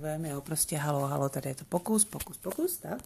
mluvím, jo, prostě halo, halo, tady je to pokus, pokus, pokus, tak.